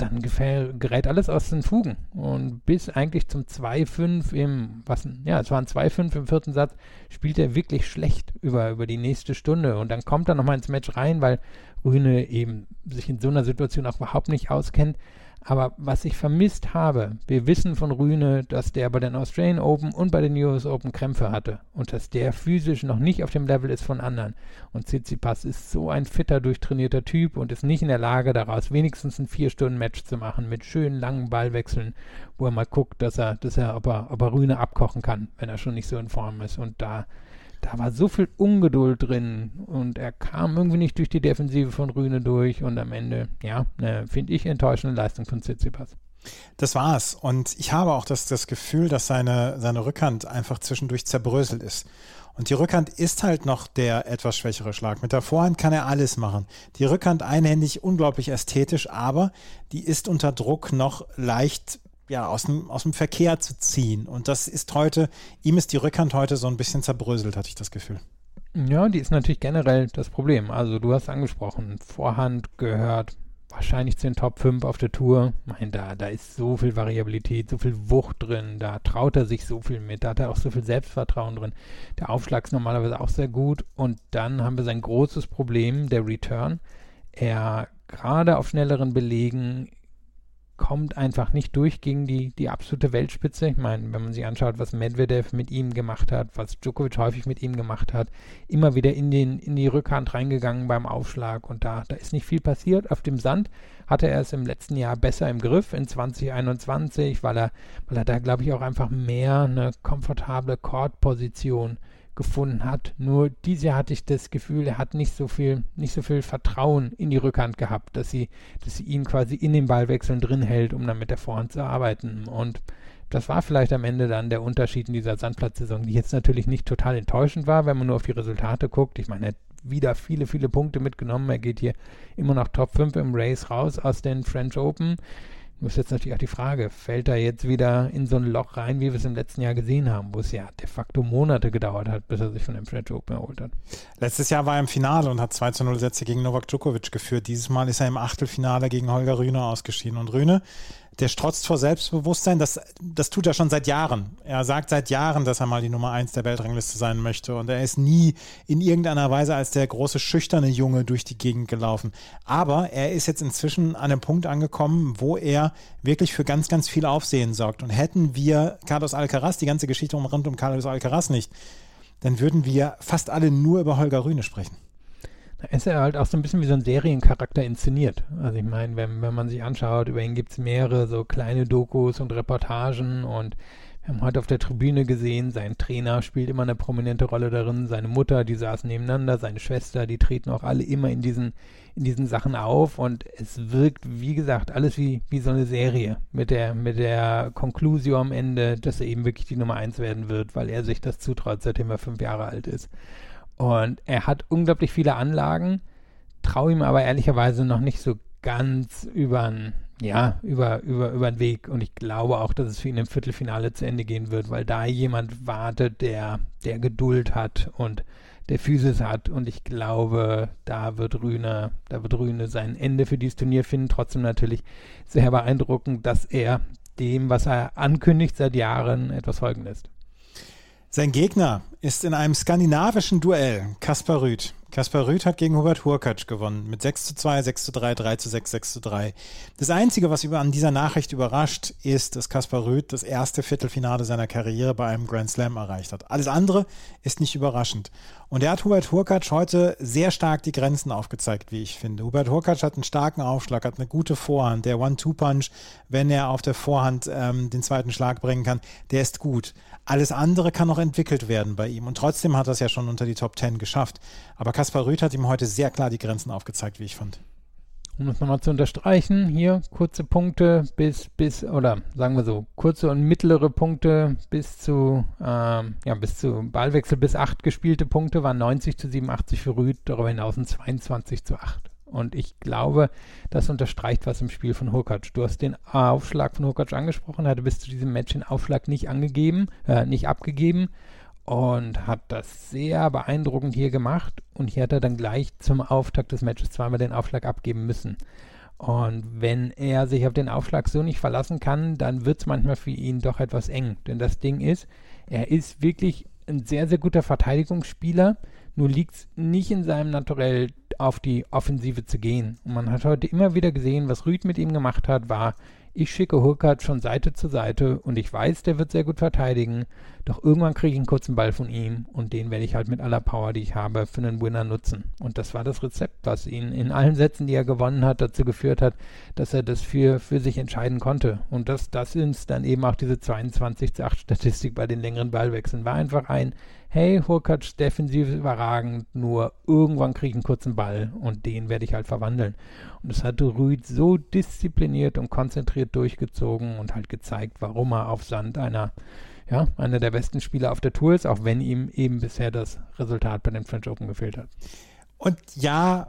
dann gerät alles aus den Fugen. Und bis eigentlich zum 2-5 im, was, ja, es waren 2-5 im vierten Satz, spielt er wirklich schlecht über, über die nächste Stunde. Und dann kommt er nochmal ins Match rein, weil Rühne eben sich in so einer Situation auch überhaupt nicht auskennt. Aber was ich vermisst habe, wir wissen von Rühne, dass der bei den Australian Open und bei den US Open Krämpfe hatte und dass der physisch noch nicht auf dem Level ist von anderen. Und Tsitsipas ist so ein fitter, durchtrainierter Typ und ist nicht in der Lage, daraus wenigstens ein vier Stunden Match zu machen mit schönen langen Ballwechseln, wo er mal guckt, dass er, dass er, ob er, ob er Rühne abkochen kann, wenn er schon nicht so in Form ist. Und da da war so viel Ungeduld drin und er kam irgendwie nicht durch die Defensive von Rühne durch und am Ende, ja, eine, finde ich, enttäuschende Leistung von Tsitsipas. Das war's. Und ich habe auch das, das Gefühl, dass seine, seine Rückhand einfach zwischendurch zerbröselt ist. Und die Rückhand ist halt noch der etwas schwächere Schlag. Mit der Vorhand kann er alles machen. Die Rückhand einhändig unglaublich ästhetisch, aber die ist unter Druck noch leicht ja, aus dem, aus dem Verkehr zu ziehen. Und das ist heute, ihm ist die Rückhand heute so ein bisschen zerbröselt, hatte ich das Gefühl. Ja, die ist natürlich generell das Problem. Also du hast angesprochen, Vorhand gehört wahrscheinlich zu den Top 5 auf der Tour. Ich meine, da, da ist so viel Variabilität, so viel Wucht drin, da traut er sich so viel mit, da hat er auch so viel Selbstvertrauen drin. Der Aufschlag ist normalerweise auch sehr gut und dann haben wir sein großes Problem, der Return. Er gerade auf schnelleren Belegen kommt einfach nicht durch gegen die, die absolute Weltspitze. Ich meine, wenn man sich anschaut, was Medvedev mit ihm gemacht hat, was Djokovic häufig mit ihm gemacht hat, immer wieder in, den, in die Rückhand reingegangen beim Aufschlag und da, da ist nicht viel passiert. Auf dem Sand hatte er es im letzten Jahr besser im Griff in 2021, weil er, weil er da, glaube ich, auch einfach mehr eine komfortable Court-Position gefunden hat. Nur dieses Jahr hatte ich das Gefühl, er hat nicht so viel, nicht so viel Vertrauen in die Rückhand gehabt, dass sie, dass sie ihn quasi in den Ballwechseln drin hält, um dann mit der Vorhand zu arbeiten. Und das war vielleicht am Ende dann der Unterschied in dieser Sandplatzsaison, die jetzt natürlich nicht total enttäuschend war, wenn man nur auf die Resultate guckt. Ich meine, er hat wieder viele, viele Punkte mitgenommen. Er geht hier immer noch Top 5 im Race raus aus den French Open. Nur ist jetzt natürlich auch die Frage, fällt er jetzt wieder in so ein Loch rein, wie wir es im letzten Jahr gesehen haben, wo es ja de facto Monate gedauert hat, bis er sich von dem French Open erholt hat. Letztes Jahr war er im Finale und hat 2 zu 0 Sätze gegen Novak Djokovic geführt. Dieses Mal ist er im Achtelfinale gegen Holger Rühne ausgeschieden. Und Rühne der strotzt vor Selbstbewusstsein. Das, das tut er schon seit Jahren. Er sagt seit Jahren, dass er mal die Nummer eins der Weltrangliste sein möchte. Und er ist nie in irgendeiner Weise als der große schüchterne Junge durch die Gegend gelaufen. Aber er ist jetzt inzwischen an einem Punkt angekommen, wo er wirklich für ganz, ganz viel Aufsehen sorgt. Und hätten wir Carlos Alcaraz, die ganze Geschichte rund um Carlos Alcaraz nicht, dann würden wir fast alle nur über Holger Rühne sprechen. Ist er halt auch so ein bisschen wie so ein Seriencharakter inszeniert. Also ich meine, wenn, wenn man sich anschaut, über ihn gibt es mehrere so kleine Dokus und Reportagen und wir haben heute auf der Tribüne gesehen, sein Trainer spielt immer eine prominente Rolle darin, seine Mutter, die saßen nebeneinander, seine Schwester, die treten auch alle immer in diesen, in diesen Sachen auf und es wirkt, wie gesagt, alles wie, wie so eine Serie mit der, mit der Conclusio am Ende, dass er eben wirklich die Nummer eins werden wird, weil er sich das zutraut, seitdem er fünf Jahre alt ist. Und er hat unglaublich viele Anlagen, traue ihm aber ehrlicherweise noch nicht so ganz über ja, über, über, über den Weg. Und ich glaube auch, dass es für ihn im Viertelfinale zu Ende gehen wird, weil da jemand wartet, der, der Geduld hat und der Physis hat. Und ich glaube, da wird Rühne, da wird Rühne sein Ende für dieses Turnier finden. Trotzdem natürlich sehr beeindruckend, dass er dem, was er ankündigt seit Jahren, etwas folgen lässt. Sein Gegner ist in einem skandinavischen Duell Kaspar Rüth. Kaspar Rüth hat gegen Hubert Hurkacz gewonnen mit 6 zu 2, 6 zu 3, 3 zu 6, 6 zu 3. Das Einzige, was über an dieser Nachricht überrascht, ist, dass Kaspar Rüth das erste Viertelfinale seiner Karriere bei einem Grand Slam erreicht hat. Alles andere ist nicht überraschend. Und er hat Hubert Hurkacz heute sehr stark die Grenzen aufgezeigt, wie ich finde. Hubert Hurkacz hat einen starken Aufschlag, hat eine gute Vorhand. Der One-Two-Punch, wenn er auf der Vorhand ähm, den zweiten Schlag bringen kann, der ist gut. Alles andere kann noch entwickelt werden bei ihm. Und trotzdem hat er es ja schon unter die Top 10 geschafft. Aber Kaspar Rüth hat ihm heute sehr klar die Grenzen aufgezeigt, wie ich fand. Um das nochmal zu unterstreichen, hier kurze Punkte bis, bis, oder sagen wir so, kurze und mittlere Punkte bis zu, ähm, ja, bis zu Ballwechsel bis 8 gespielte Punkte waren 90 zu 87 für Rüth, darüber hinaus 22 zu 8. Und ich glaube, das unterstreicht was im Spiel von Hurkacz. Du hast den Aufschlag von Hurkacz angesprochen, hatte bis zu diesem Match den Aufschlag nicht angegeben, äh, nicht abgegeben und hat das sehr beeindruckend hier gemacht. Und hier hat er dann gleich zum Auftakt des Matches zweimal den Aufschlag abgeben müssen. Und wenn er sich auf den Aufschlag so nicht verlassen kann, dann wird es manchmal für ihn doch etwas eng. Denn das Ding ist, er ist wirklich ein sehr, sehr guter Verteidigungsspieler. Nur liegt es nicht in seinem Naturell, auf die Offensive zu gehen. Und man hat heute immer wieder gesehen, was Rüd mit ihm gemacht hat, war, ich schicke Hurkacz von Seite zu Seite und ich weiß, der wird sehr gut verteidigen. Doch irgendwann kriege ich einen kurzen Ball von ihm und den werde ich halt mit aller Power, die ich habe, für einen Winner nutzen. Und das war das Rezept, was ihn in allen Sätzen, die er gewonnen hat, dazu geführt hat, dass er das für, für sich entscheiden konnte. Und das, das ist dann eben auch diese 22 zu 8 Statistik bei den längeren Ballwechseln. War einfach ein, hey, Hurkacz defensiv überragend, nur irgendwann kriege ich einen kurzen Ball und den werde ich halt verwandeln. Und das hat Rüd so diszipliniert und konzentriert durchgezogen und halt gezeigt, warum er auf Sand einer, ja, einer der besten Spieler auf der Tour ist, auch wenn ihm eben bisher das Resultat bei den French Open gefehlt hat. Und ja,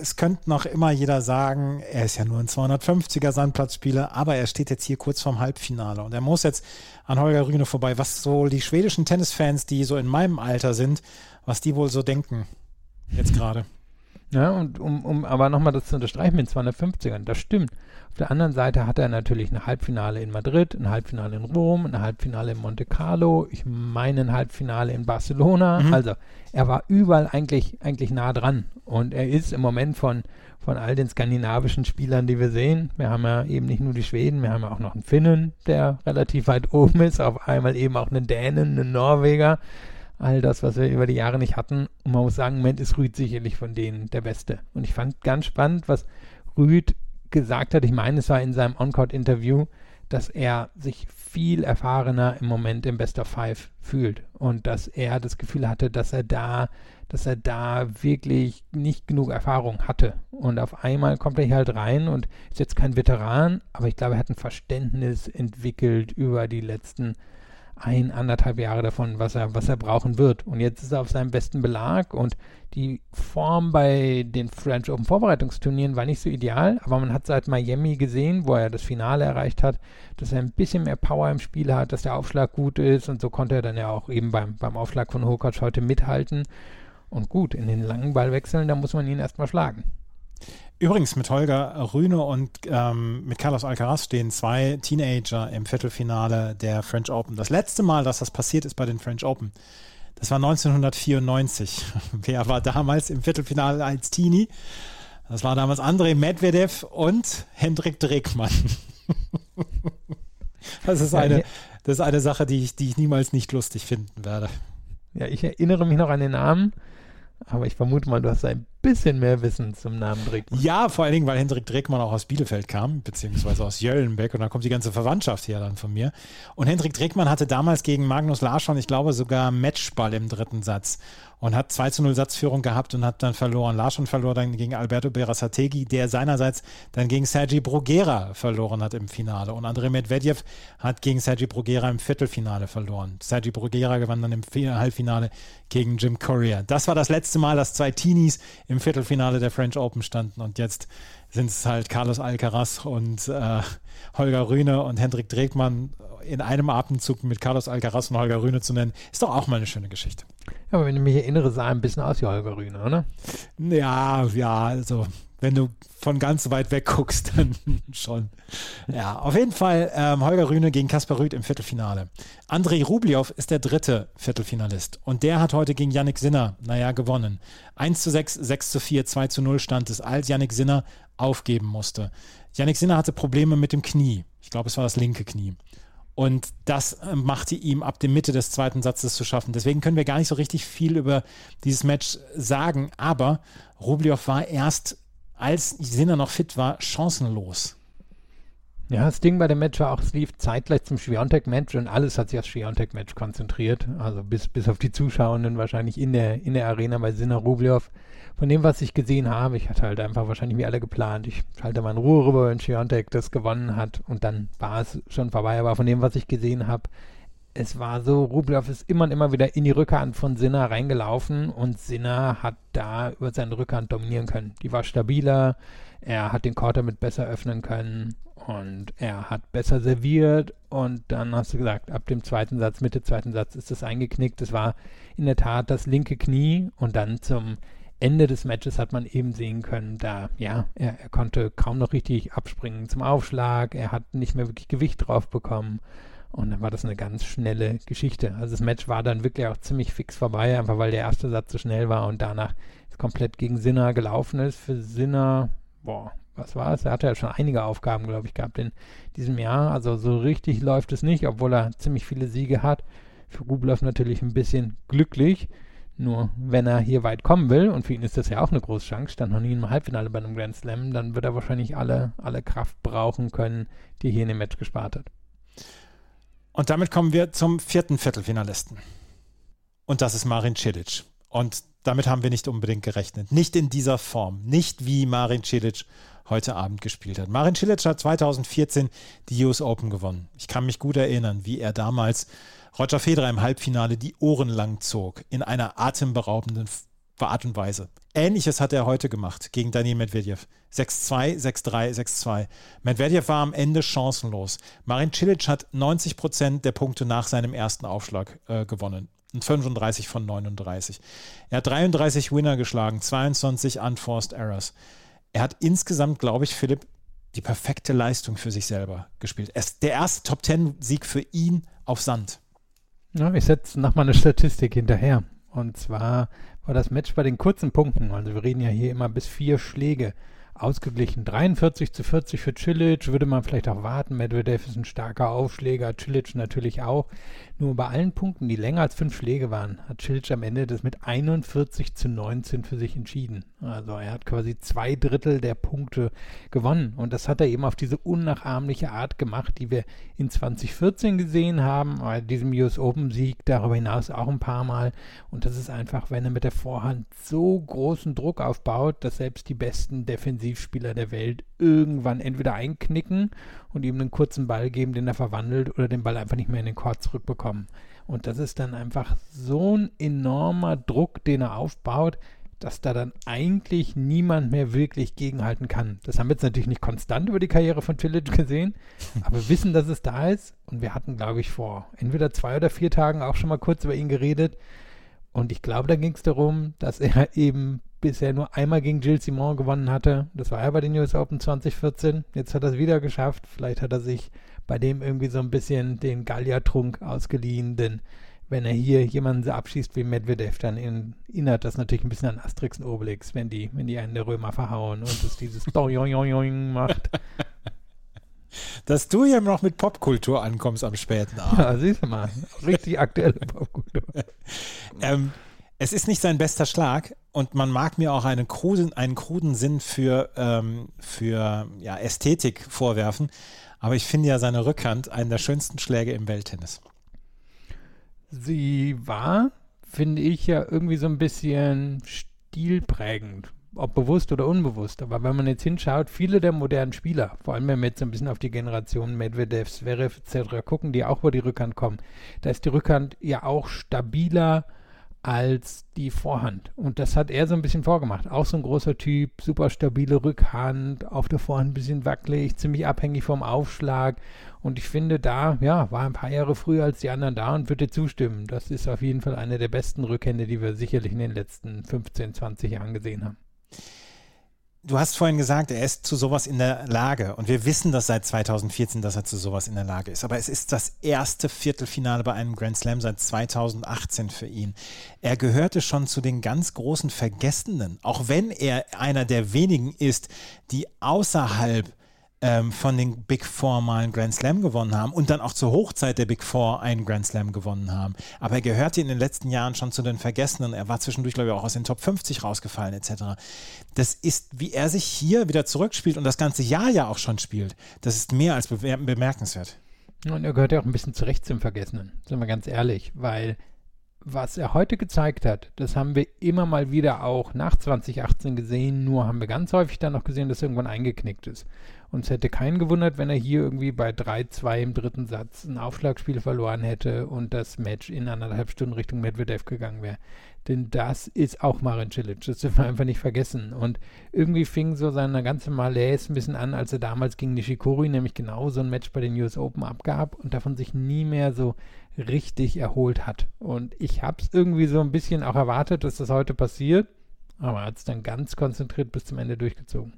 es könnte noch immer jeder sagen, er ist ja nur ein 250er Sandplatzspieler, aber er steht jetzt hier kurz vorm Halbfinale und er muss jetzt an Holger Rühne vorbei. Was so die schwedischen Tennisfans, die so in meinem Alter sind, was die wohl so denken jetzt gerade. Ja, und um, um aber nochmal das zu unterstreichen mit 250ern, das stimmt. Auf der anderen Seite hat er natürlich ein Halbfinale in Madrid, ein Halbfinale in Rom, ein Halbfinale in Monte Carlo, ich meine ein Halbfinale in Barcelona. Mhm. Also er war überall eigentlich, eigentlich nah dran. Und er ist im Moment von, von all den skandinavischen Spielern, die wir sehen, wir haben ja eben nicht nur die Schweden, wir haben ja auch noch einen Finnen, der relativ weit oben ist, auf einmal eben auch einen Dänen, einen Norweger all das, was wir über die Jahre nicht hatten. Und man muss sagen, im Moment ist Rüd sicherlich von denen der Beste. Und ich fand ganz spannend, was Rüd gesagt hat. Ich meine, es war in seinem On-Court-Interview, dass er sich viel erfahrener im Moment im Best of Five fühlt und dass er das Gefühl hatte, dass er da, dass er da wirklich nicht genug Erfahrung hatte. Und auf einmal kommt er hier halt rein und ist jetzt kein Veteran, aber ich glaube, er hat ein Verständnis entwickelt über die letzten ein, anderthalb Jahre davon, was er, was er brauchen wird. Und jetzt ist er auf seinem besten Belag und die Form bei den French Open Vorbereitungsturnieren war nicht so ideal, aber man hat seit Miami gesehen, wo er das Finale erreicht hat, dass er ein bisschen mehr Power im Spiel hat, dass der Aufschlag gut ist und so konnte er dann ja auch eben beim, beim Aufschlag von Hokac heute mithalten. Und gut, in den langen Ballwechseln, da muss man ihn erstmal schlagen. Übrigens, mit Holger Rühne und ähm, mit Carlos Alcaraz stehen zwei Teenager im Viertelfinale der French Open. Das letzte Mal, dass das passiert ist bei den French Open, das war 1994. Wer war damals im Viertelfinale als Teenie? Das war damals Andrei Medvedev und Hendrik Dreckmann. das, ist eine, das ist eine Sache, die ich, die ich niemals nicht lustig finden werde. Ja, ich erinnere mich noch an den Namen. Aber ich vermute mal, du hast ein bisschen mehr Wissen zum Namen Dreckmann. Ja, vor allen Dingen, weil Hendrik Dreckmann auch aus Bielefeld kam, beziehungsweise aus Jöllenbeck und da kommt die ganze Verwandtschaft her dann von mir. Und Hendrik Dreckmann hatte damals gegen Magnus Larsson, ich glaube, sogar Matchball im dritten Satz und hat 2 zu 0 Satzführung gehabt und hat dann verloren. Larsson verlor dann gegen Alberto Berasategui, der seinerseits dann gegen Sergi Bruguera verloren hat im Finale. Und Andrei Medvedev hat gegen Sergi Bruguera im Viertelfinale verloren. Sergi Bruguera gewann dann im Halbfinale gegen Jim Courier. Das war das letzte Mal, dass zwei Teenies im Viertelfinale der French Open standen und jetzt sind es halt Carlos Alcaraz und äh, Holger Rühne und Hendrik Dregmann in einem Atemzug mit Carlos Alcaraz und Holger Rühne zu nennen, ist doch auch mal eine schöne Geschichte. Ja, aber wenn ich mich erinnere, sah er ein bisschen aus wie Holger Rühne, oder? Ja, ja, also wenn du von ganz weit weg guckst, dann schon. Ja, auf jeden Fall ähm, Holger Rühne gegen Kaspar Rüth im Viertelfinale. Andrei Rublev ist der dritte Viertelfinalist und der hat heute gegen Yannick Sinner, naja, gewonnen. 1 zu 6, 6 zu 4, 2 zu 0 stand es, als Yannick Sinner aufgeben musste. Yannick Sinner hatte Probleme mit dem Knie. Ich glaube, es war das linke Knie. Und das äh, machte ihm ab der Mitte des zweiten Satzes zu schaffen. Deswegen können wir gar nicht so richtig viel über dieses Match sagen. Aber Rublev war erst, als Sinner noch fit war, chancenlos. Ja, das Ding bei dem Match war auch, es lief zeitgleich zum Schwiontek-Match und alles hat sich aufs Schwiontek-Match konzentriert. Also bis, bis auf die Zuschauenden wahrscheinlich in der, in der Arena bei Sinner Rublev von dem, was ich gesehen habe, ich hatte halt einfach wahrscheinlich wie alle geplant. Ich schalte mal in Ruhe rüber, wenn Schiontek das gewonnen hat und dann war es schon vorbei. Aber von dem, was ich gesehen habe, es war so, Rublev ist immer und immer wieder in die Rückhand von Sinner reingelaufen und Sinner hat da über seine Rückhand dominieren können. Die war stabiler, er hat den Court damit besser öffnen können und er hat besser serviert und dann hast du gesagt, ab dem zweiten Satz, Mitte zweiten Satz ist es eingeknickt. Es war in der Tat das linke Knie und dann zum Ende des Matches hat man eben sehen können, da, ja, er, er, konnte kaum noch richtig abspringen zum Aufschlag, er hat nicht mehr wirklich Gewicht drauf bekommen und dann war das eine ganz schnelle Geschichte. Also das Match war dann wirklich auch ziemlich fix vorbei, einfach weil der erste Satz so schnell war und danach es komplett gegen Sinner gelaufen ist. Für Sinner, boah, was war es? Er hatte ja schon einige Aufgaben, glaube ich, gehabt in diesem Jahr. Also so richtig läuft es nicht, obwohl er ziemlich viele Siege hat. Für Rublev natürlich ein bisschen glücklich. Nur wenn er hier weit kommen will, und für ihn ist das ja auch eine große Chance, stand noch nie im Halbfinale bei einem Grand Slam, dann wird er wahrscheinlich alle, alle Kraft brauchen können, die er hier in dem Match gespart hat. Und damit kommen wir zum vierten Viertelfinalisten. Und das ist Marin Cilic. Und damit haben wir nicht unbedingt gerechnet. Nicht in dieser Form. Nicht wie Marin Cilic heute Abend gespielt hat. Marin Cilic hat 2014 die US Open gewonnen. Ich kann mich gut erinnern, wie er damals Roger Federer im Halbfinale die Ohren lang zog, in einer atemberaubenden Art und Weise. Ähnliches hat er heute gemacht gegen Daniel Medvedev. 6-2, 6-3, 6-2. Medvedev war am Ende chancenlos. Marin Cilic hat 90 Prozent der Punkte nach seinem ersten Aufschlag äh, gewonnen. Und 35 von 39. Er hat 33 Winner geschlagen, 22 Unforced Errors. Er hat insgesamt, glaube ich, Philipp, die perfekte Leistung für sich selber gespielt. Ist der erste Top Ten Sieg für ihn auf Sand. Ja, ich setze nochmal eine Statistik hinterher. Und zwar war das Match bei den kurzen Punkten. Also wir reden ja hier immer bis vier Schläge ausgeglichen. 43 zu 40 für Cilic, würde man vielleicht auch warten. Medvedev ist ein starker Aufschläger, Cilic natürlich auch. Nur bei allen Punkten, die länger als fünf Schläge waren, hat Cilic am Ende das mit 41 zu 19 für sich entschieden. Also er hat quasi zwei Drittel der Punkte gewonnen. Und das hat er eben auf diese unnachahmliche Art gemacht, die wir in 2014 gesehen haben, bei diesem US Open Sieg, darüber hinaus auch ein paar Mal. Und das ist einfach, wenn er mit der Vorhand so großen Druck aufbaut, dass selbst die besten Defensivspieler der Welt irgendwann entweder einknicken und ihm einen kurzen Ball geben, den er verwandelt oder den Ball einfach nicht mehr in den Court zurückbekommen. Und das ist dann einfach so ein enormer Druck, den er aufbaut, dass da dann eigentlich niemand mehr wirklich gegenhalten kann. Das haben wir jetzt natürlich nicht konstant über die Karriere von Cilic gesehen, aber wir wissen, dass es da ist. Und wir hatten, glaube ich, vor entweder zwei oder vier Tagen auch schon mal kurz über ihn geredet. Und ich glaube, da ging es darum, dass er eben bisher nur einmal gegen Gilles Simon gewonnen hatte. Das war ja bei den US Open 2014. Jetzt hat er es wieder geschafft. Vielleicht hat er sich bei dem irgendwie so ein bisschen den Gallia-Trunk ausgeliehen, denn wenn er hier jemanden so abschießt wie Medvedev, dann erinnert das natürlich ein bisschen an Asterix und Obelix, wenn die, wenn die einen der Römer verhauen und es dieses Doing macht. Dass du ja noch mit Popkultur ankommst am späten Abend. Ja, siehst du mal. Richtig aktuelle Popkultur. ähm, es ist nicht sein bester Schlag und man mag mir auch einen kruden, einen kruden Sinn für, ähm, für ja, Ästhetik vorwerfen, aber ich finde ja seine Rückhand einen der schönsten Schläge im Welttennis. Sie war, finde ich, ja irgendwie so ein bisschen stilprägend, ob bewusst oder unbewusst. Aber wenn man jetzt hinschaut, viele der modernen Spieler, vor allem wenn wir jetzt ein bisschen auf die Generation Medvedev, Zverev etc. gucken, die auch über die Rückhand kommen, da ist die Rückhand ja auch stabiler, als die Vorhand. Und das hat er so ein bisschen vorgemacht. Auch so ein großer Typ, super stabile Rückhand, auf der Vorhand ein bisschen wackelig, ziemlich abhängig vom Aufschlag. Und ich finde, da, ja, war ein paar Jahre früher als die anderen da und würde zustimmen. Das ist auf jeden Fall eine der besten Rückhände, die wir sicherlich in den letzten 15, 20 Jahren gesehen haben. Du hast vorhin gesagt, er ist zu sowas in der Lage. Und wir wissen das seit 2014, dass er zu sowas in der Lage ist. Aber es ist das erste Viertelfinale bei einem Grand Slam seit 2018 für ihn. Er gehörte schon zu den ganz großen Vergessenen. Auch wenn er einer der wenigen ist, die außerhalb ähm, von den Big Four mal einen Grand Slam gewonnen haben und dann auch zur Hochzeit der Big Four einen Grand Slam gewonnen haben. Aber er gehörte in den letzten Jahren schon zu den Vergessenen. Er war zwischendurch, glaube ich, auch aus den Top 50 rausgefallen, etc. Das ist, wie er sich hier wieder zurückspielt und das ganze Jahr ja auch schon spielt. Das ist mehr als bemerkenswert. Und er gehört ja auch ein bisschen zurecht zum Vergessenen, sind wir ganz ehrlich, weil was er heute gezeigt hat, das haben wir immer mal wieder auch nach 2018 gesehen, nur haben wir ganz häufig dann noch gesehen, dass irgendwann eingeknickt ist. Und es hätte keinen gewundert, wenn er hier irgendwie bei 3-2 im dritten Satz ein Aufschlagspiel verloren hätte und das Match in anderthalb Stunden Richtung Medvedev gegangen wäre. Denn das ist auch Marin Cilic, das dürfen wir einfach nicht vergessen. Und irgendwie fing so seine ganze Malaise ein bisschen an, als er damals gegen Nishikori nämlich genau so ein Match bei den US Open abgab und davon sich nie mehr so richtig erholt hat. Und ich habe es irgendwie so ein bisschen auch erwartet, dass das heute passiert, aber er hat es dann ganz konzentriert bis zum Ende durchgezogen.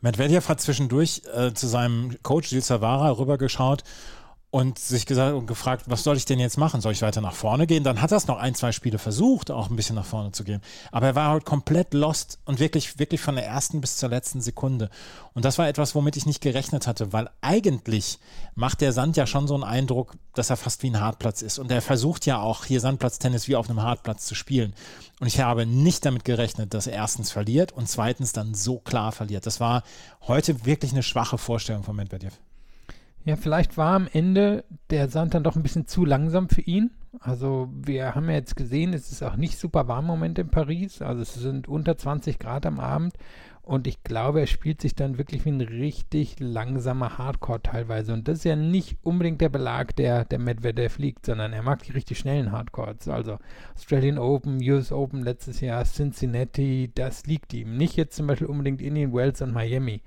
Medvedev hat zwischendurch äh, zu seinem Coach Gilles Savara rübergeschaut und sich gesagt und gefragt, was soll ich denn jetzt machen? Soll ich weiter nach vorne gehen? Dann hat er es noch ein, zwei Spiele versucht, auch ein bisschen nach vorne zu gehen. Aber er war halt komplett lost und wirklich, wirklich von der ersten bis zur letzten Sekunde. Und das war etwas, womit ich nicht gerechnet hatte, weil eigentlich macht der Sand ja schon so einen Eindruck, dass er fast wie ein Hartplatz ist. Und er versucht ja auch hier Sandplatztennis wie auf einem Hartplatz zu spielen. Und ich habe nicht damit gerechnet, dass er erstens verliert und zweitens dann so klar verliert. Das war heute wirklich eine schwache Vorstellung von Medvedev. Ja, vielleicht war am Ende der Sand dann doch ein bisschen zu langsam für ihn. Also wir haben ja jetzt gesehen, es ist auch nicht super warm im Moment in Paris. Also es sind unter 20 Grad am Abend. Und ich glaube, er spielt sich dann wirklich wie ein richtig langsamer Hardcore teilweise. Und das ist ja nicht unbedingt der Belag, der der Medvedev liegt, sondern er mag die richtig schnellen Hardcores. Also Australian Open, US Open letztes Jahr, Cincinnati, das liegt ihm. Nicht jetzt zum Beispiel unbedingt Indian Wells und Miami.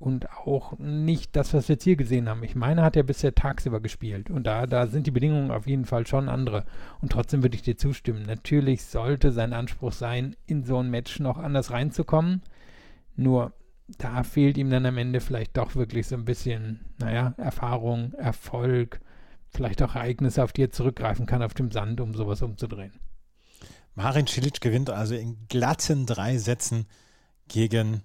Und auch nicht das, was wir jetzt hier gesehen haben. Ich meine, hat er bisher tagsüber gespielt und da, da sind die Bedingungen auf jeden Fall schon andere. Und trotzdem würde ich dir zustimmen. Natürlich sollte sein Anspruch sein, in so ein Match noch anders reinzukommen. Nur da fehlt ihm dann am Ende vielleicht doch wirklich so ein bisschen, naja, Erfahrung, Erfolg, vielleicht auch Ereignisse, auf die er zurückgreifen kann auf dem Sand, um sowas umzudrehen. Marin Cilic gewinnt also in glatten drei Sätzen gegen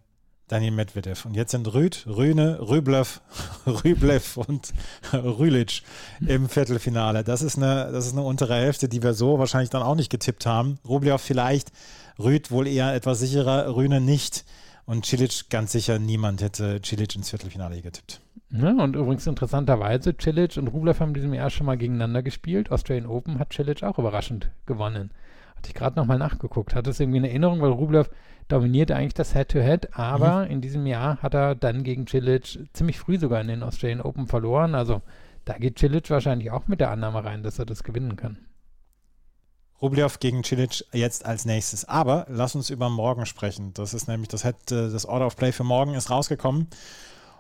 Daniel Medvedev. Und jetzt sind Rüd, Rühne, Rüblev, Rüblev und Rülic im Viertelfinale. Das ist, eine, das ist eine untere Hälfte, die wir so wahrscheinlich dann auch nicht getippt haben. Rublev vielleicht, Rüd wohl eher etwas sicherer, Rühne nicht. Und Cilic ganz sicher, niemand hätte Cilic ins Viertelfinale getippt. Ja, und übrigens interessanterweise, Cilic und Rublev haben in diesem Jahr schon mal gegeneinander gespielt. Australian Open hat Cilic auch überraschend gewonnen. Hatte ich gerade nochmal nachgeguckt. Hat das irgendwie eine Erinnerung, weil Rublev dominierte eigentlich das Head-to-Head, -Head, aber mhm. in diesem Jahr hat er dann gegen Cilic ziemlich früh sogar in den Australian Open verloren. Also da geht Cilic wahrscheinlich auch mit der Annahme rein, dass er das gewinnen kann. Rublev gegen Cilic jetzt als nächstes. Aber lass uns über morgen sprechen. Das ist nämlich das, Head, das Order of Play für morgen ist rausgekommen.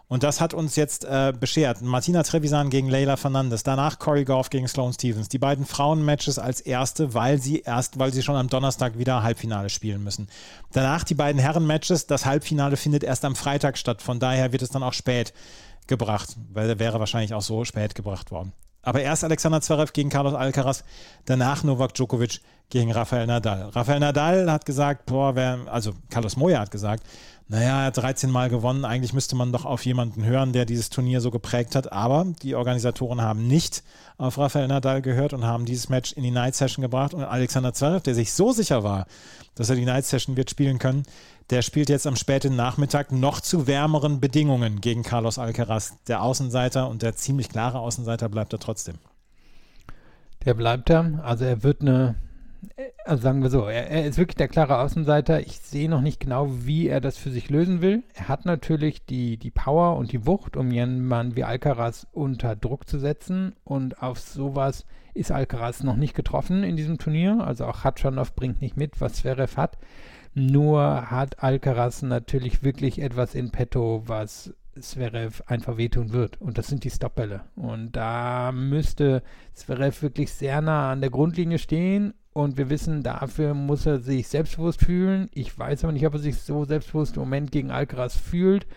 Und das hat uns jetzt äh, beschert. Martina Trevisan gegen Leila Fernandes, danach Corey Goff gegen Sloane Stevens. Die beiden Frauenmatches als erste, weil sie erst, weil sie schon am Donnerstag wieder Halbfinale spielen müssen. Danach die beiden Herrenmatches. Das Halbfinale findet erst am Freitag statt. Von daher wird es dann auch spät gebracht, weil er wäre wahrscheinlich auch so spät gebracht worden. Aber erst Alexander Zverev gegen Carlos Alcaraz, danach Novak Djokovic gegen Rafael Nadal. Rafael Nadal hat gesagt, boah, wer, also Carlos Moya hat gesagt, naja, er hat 13 Mal gewonnen, eigentlich müsste man doch auf jemanden hören, der dieses Turnier so geprägt hat. Aber die Organisatoren haben nicht auf Rafael Nadal gehört und haben dieses Match in die Night Session gebracht. Und Alexander Zverev, der sich so sicher war, dass er die Night Session wird spielen können, der spielt jetzt am späten Nachmittag noch zu wärmeren Bedingungen gegen Carlos Alcaraz. Der Außenseiter und der ziemlich klare Außenseiter bleibt er trotzdem. Der bleibt er. Also er wird eine also sagen wir so, er, er, ist wirklich der klare Außenseiter. Ich sehe noch nicht genau, wie er das für sich lösen will. Er hat natürlich die, die Power und die Wucht, um jemanden wie Alcaraz unter Druck zu setzen. Und auf sowas ist Alcaraz noch nicht getroffen in diesem Turnier. Also auch Hatschanov bringt nicht mit, was Zverev hat. Nur hat Alcaraz natürlich wirklich etwas in petto, was Zverev einfach wehtun wird. Und das sind die Stoppbälle. Und da müsste Zverev wirklich sehr nah an der Grundlinie stehen und wir wissen, dafür muss er sich selbstbewusst fühlen. Ich weiß aber nicht, ob er sich so selbstbewusst im Moment gegen Alcaraz fühlt.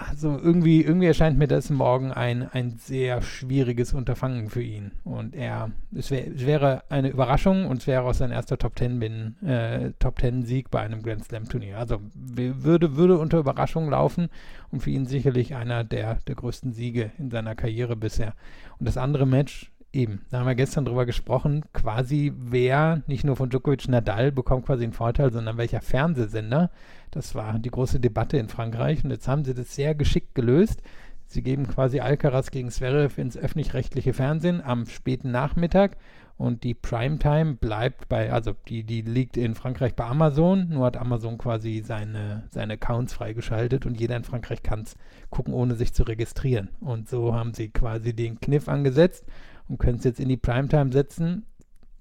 Also irgendwie, irgendwie erscheint mir das morgen ein, ein sehr schwieriges Unterfangen für ihn. Und er, es, wär, es wäre eine Überraschung und es wäre auch sein erster Top Ten bin, äh, Top Ten Sieg bei einem Grand Slam Turnier. Also würde, würde unter Überraschung laufen und für ihn sicherlich einer der, der größten Siege in seiner Karriere bisher. Und das andere Match, eben, da haben wir gestern drüber gesprochen, quasi wer, nicht nur von Djokovic Nadal, bekommt quasi einen Vorteil, sondern welcher Fernsehsender. Das war die große Debatte in Frankreich und jetzt haben sie das sehr geschickt gelöst. Sie geben quasi Alcaraz gegen Zverev ins öffentlich-rechtliche Fernsehen am späten Nachmittag und die Primetime bleibt bei, also die, die liegt in Frankreich bei Amazon, nur hat Amazon quasi seine, seine Accounts freigeschaltet und jeder in Frankreich kann es gucken, ohne sich zu registrieren. Und so haben sie quasi den Kniff angesetzt und können es jetzt in die Primetime setzen.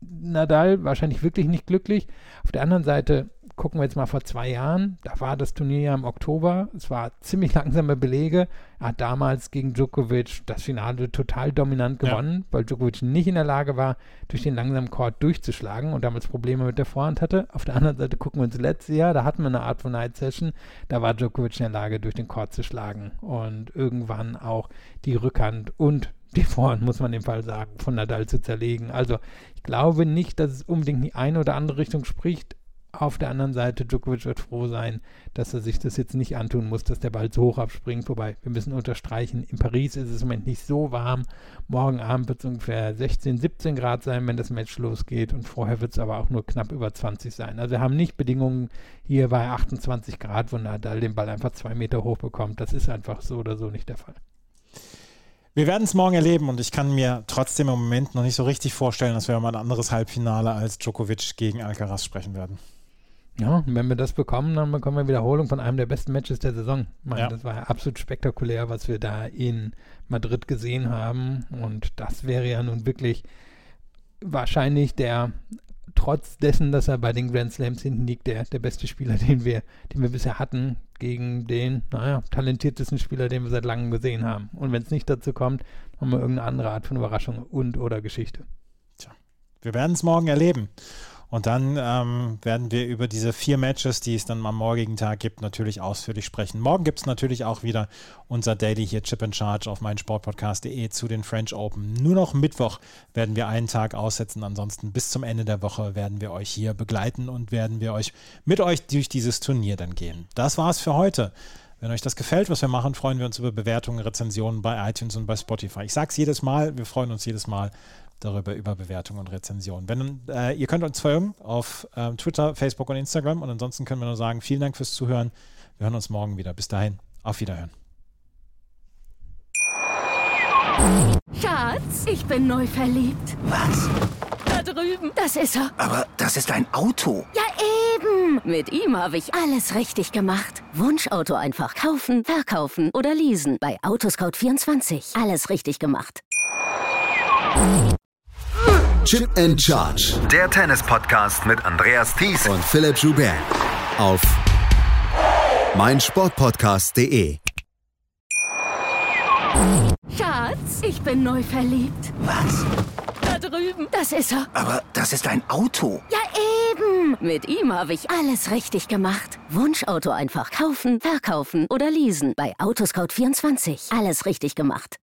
Nadal wahrscheinlich wirklich nicht glücklich. Auf der anderen Seite gucken wir jetzt mal vor zwei Jahren. Da war das Turnier ja im Oktober. Es war ziemlich langsame Belege. Er hat damals gegen Djokovic das Finale total dominant gewonnen, ja. weil Djokovic nicht in der Lage war, durch den langsamen Court durchzuschlagen und damals Probleme mit der Vorhand hatte. Auf der anderen Seite gucken wir uns letztes Jahr, da hatten wir eine Art von Night Session. Da war Djokovic in der Lage, durch den Court zu schlagen und irgendwann auch die Rückhand und die Vorhand, muss man im Fall sagen, von Nadal zu zerlegen. Also ich glaube nicht, dass es unbedingt in die eine oder andere Richtung spricht. Auf der anderen Seite, Djokovic wird froh sein, dass er sich das jetzt nicht antun muss, dass der Ball so hoch abspringt. Wobei, wir müssen unterstreichen, in Paris ist es im Moment nicht so warm. Morgen Abend wird es ungefähr 16, 17 Grad sein, wenn das Match losgeht. Und vorher wird es aber auch nur knapp über 20 sein. Also wir haben nicht Bedingungen hier bei 28 Grad, wo Nadal den Ball einfach zwei Meter hoch bekommt. Das ist einfach so oder so nicht der Fall. Wir werden es morgen erleben und ich kann mir trotzdem im Moment noch nicht so richtig vorstellen, dass wir mal ein anderes Halbfinale als Djokovic gegen Alcaraz sprechen werden. Ja, und wenn wir das bekommen, dann bekommen wir Wiederholung von einem der besten Matches der Saison. Ich meine, ja. Das war ja absolut spektakulär, was wir da in Madrid gesehen haben. Und das wäre ja nun wirklich wahrscheinlich der trotz dessen, dass er bei den Grand Slams hinten liegt, der, der beste Spieler, den wir, den wir bisher hatten, gegen den, naja, talentiertesten Spieler, den wir seit langem gesehen haben. Und wenn es nicht dazu kommt, haben wir irgendeine andere Art von Überraschung und oder Geschichte. Tja, wir werden es morgen erleben. Und dann ähm, werden wir über diese vier Matches, die es dann am morgigen Tag gibt, natürlich ausführlich sprechen. Morgen gibt es natürlich auch wieder unser Daily hier Chip in Charge auf meinsportpodcast.de zu den French Open. Nur noch Mittwoch werden wir einen Tag aussetzen. Ansonsten bis zum Ende der Woche werden wir euch hier begleiten und werden wir euch mit euch durch dieses Turnier dann gehen. Das war's für heute. Wenn euch das gefällt, was wir machen, freuen wir uns über Bewertungen, Rezensionen bei iTunes und bei Spotify. Ich sage es jedes Mal, wir freuen uns jedes Mal darüber über Bewertungen und Rezensionen. Wenn, äh, ihr könnt uns folgen auf äh, Twitter, Facebook und Instagram und ansonsten können wir nur sagen, vielen Dank fürs Zuhören. Wir hören uns morgen wieder. Bis dahin, auf Wiederhören. Schatz, ich bin neu verliebt. Was? Da drüben. Das ist er. Aber das ist ein Auto. Ja, eben. Mit ihm habe ich alles richtig gemacht. Wunschauto einfach kaufen, verkaufen oder leasen. Bei Autoscout24. Alles richtig gemacht. Chip and Charge. Der Tennis-Podcast mit Andreas Thies Und Philipp Joubert. Auf meinsportpodcast.de. Schatz, ich bin neu verliebt. Was? Da drüben. Das ist er. Aber das ist ein Auto. Ja, eben. Mit ihm habe ich alles richtig gemacht. Wunschauto einfach kaufen, verkaufen oder leasen. Bei Autoscout24. Alles richtig gemacht.